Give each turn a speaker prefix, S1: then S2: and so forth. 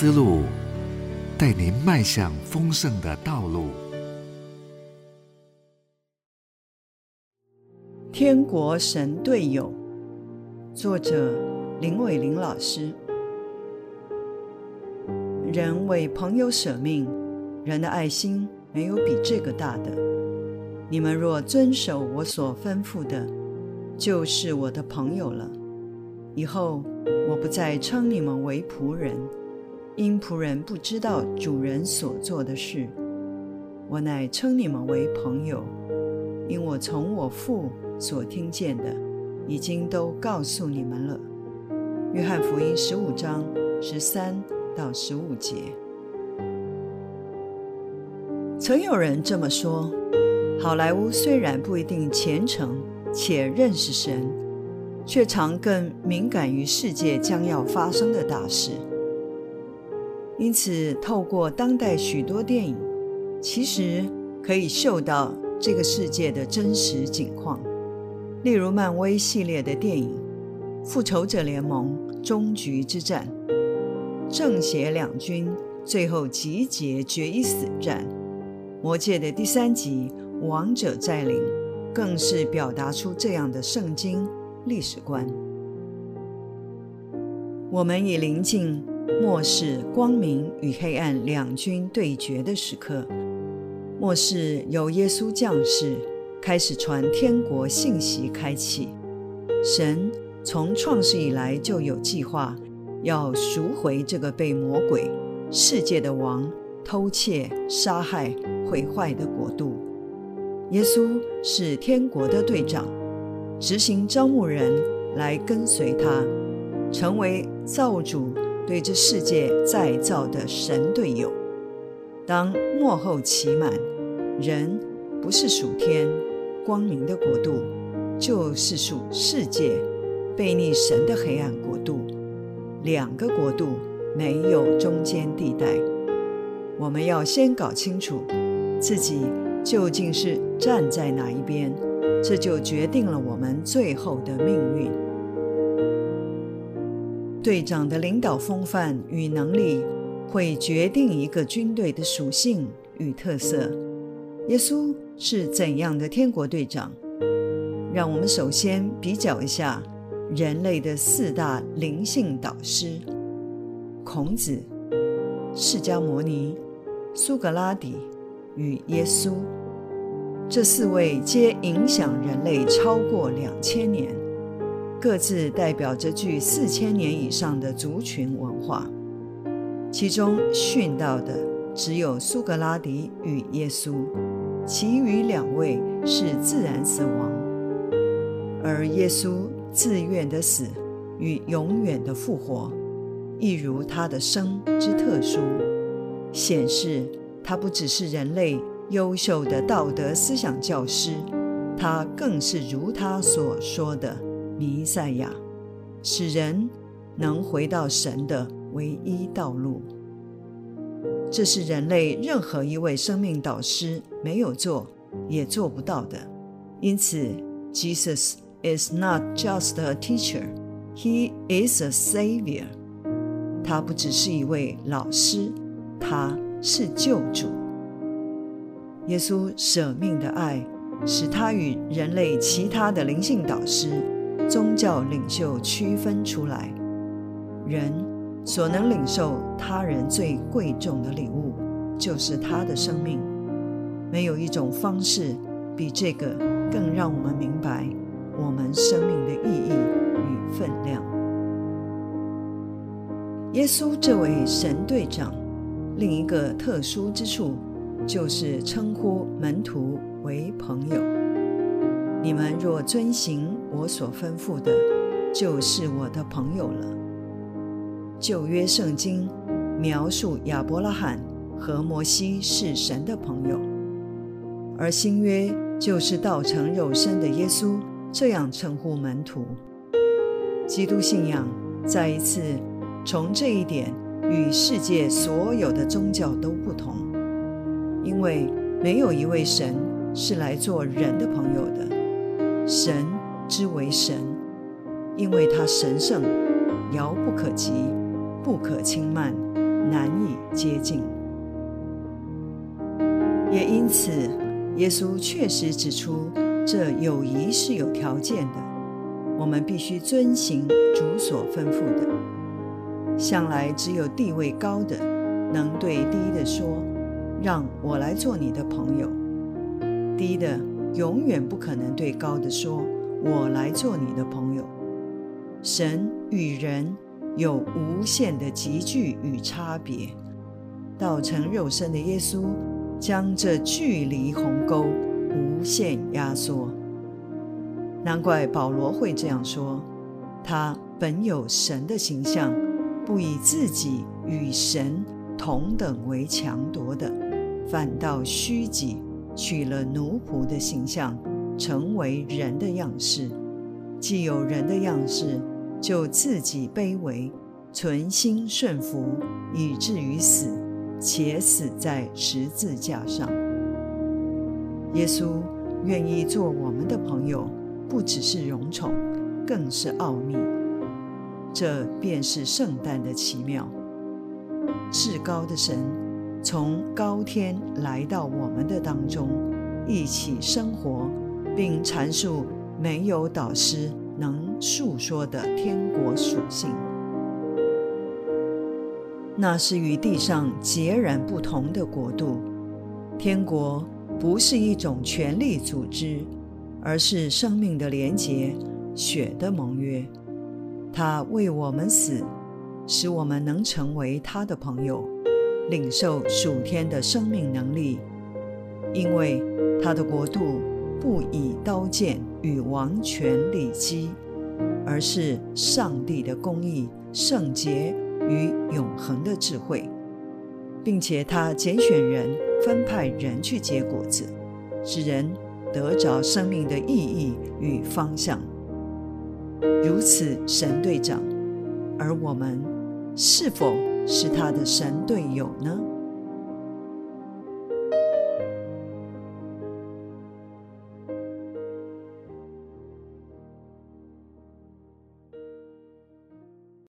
S1: 思路，带您迈向丰盛的道路。
S2: 天国神队友，作者林伟玲老师。人为朋友舍命，人的爱心没有比这个大的。你们若遵守我所吩咐的，就是我的朋友了。以后我不再称你们为仆人，因仆人不知道主人所做的事；我乃称你们为朋友，因我从我父所听见的，已经都告诉你们了。约翰福音十五章十三到十五节。曾有人这么说：好莱坞虽然不一定虔诚且认识神。却常更敏感于世界将要发生的大事，因此透过当代许多电影，其实可以嗅到这个世界的真实景况。例如漫威系列的电影《复仇者联盟：终局之战》，正邪两军最后集结决一死战，《魔戒》的第三集《王者再临》，更是表达出这样的圣经。历史观，我们已临近末世光明与黑暗两军对决的时刻。末世由耶稣降世，开始传天国信息开启。神从创世以来就有计划，要赎回这个被魔鬼世界的王偷窃、杀害、毁坏的国度。耶稣是天国的队长。执行招募人来跟随他，成为造物主对这世界再造的神队友。当末后期满，人不是属天光明的国度，就是属世界背逆神的黑暗国度。两个国度没有中间地带。我们要先搞清楚自己究竟是站在哪一边。这就决定了我们最后的命运。队长的领导风范与能力，会决定一个军队的属性与特色。耶稣是怎样的天国队长？让我们首先比较一下人类的四大灵性导师：孔子、释迦牟尼、苏格拉底与耶稣。这四位皆影响人类超过两千年，各自代表着具四千年以上的族群文化。其中殉道的只有苏格拉底与耶稣，其余两位是自然死亡。而耶稣自愿的死与永远的复活，亦如他的生之特殊，显示他不只是人类。优秀的道德思想教师，他更是如他所说的弥赛亚，使人能回到神的唯一道路。这是人类任何一位生命导师没有做也做不到的。因此，Jesus is not just a teacher; he is a savior。他不只是一位老师，他是救主。耶稣舍命的爱，使他与人类其他的灵性导师、宗教领袖区分出来。人所能领受他人最贵重的礼物，就是他的生命。没有一种方式比这个更让我们明白我们生命的意义与分量。耶稣这位神队长，另一个特殊之处。就是称呼门徒为朋友。你们若遵行我所吩咐的，就是我的朋友了。旧约圣经描述亚伯拉罕和摩西是神的朋友，而新约就是道成肉身的耶稣这样称呼门徒。基督信仰再一次从这一点与世界所有的宗教都不同。因为没有一位神是来做人的朋友的，神之为神，因为他神圣，遥不可及，不可轻慢，难以接近。也因此，耶稣确实指出，这友谊是有条件的，我们必须遵行主所吩咐的。向来只有地位高的能对低的说：“让我来做你的朋友。”低的永远不可能对高的说：“我来做你的朋友。”神与人有无限的集聚与差别，道成肉身的耶稣。将这距离鸿沟无限压缩，难怪保罗会这样说：他本有神的形象，不以自己与神同等为强夺的，反倒虚己，取了奴仆的形象，成为人的样式。既有人的样式，就自己卑微，存心顺服，以至于死。且死在十字架上。耶稣愿意做我们的朋友，不只是荣宠，更是奥秘。这便是圣诞的奇妙。至高的神从高天来到我们的当中，一起生活，并阐述没有导师能述说的天国属性。那是与地上截然不同的国度。天国不是一种权力组织，而是生命的连结、血的盟约。他为我们死，使我们能成为他的朋友，领受属天的生命能力。因为他的国度不以刀剑与王权立基，而是上帝的公义、圣洁。与永恒的智慧，并且他拣选人，分派人去结果子，使人得着生命的意义与方向。如此神队长，而我们是否是他的神队友呢？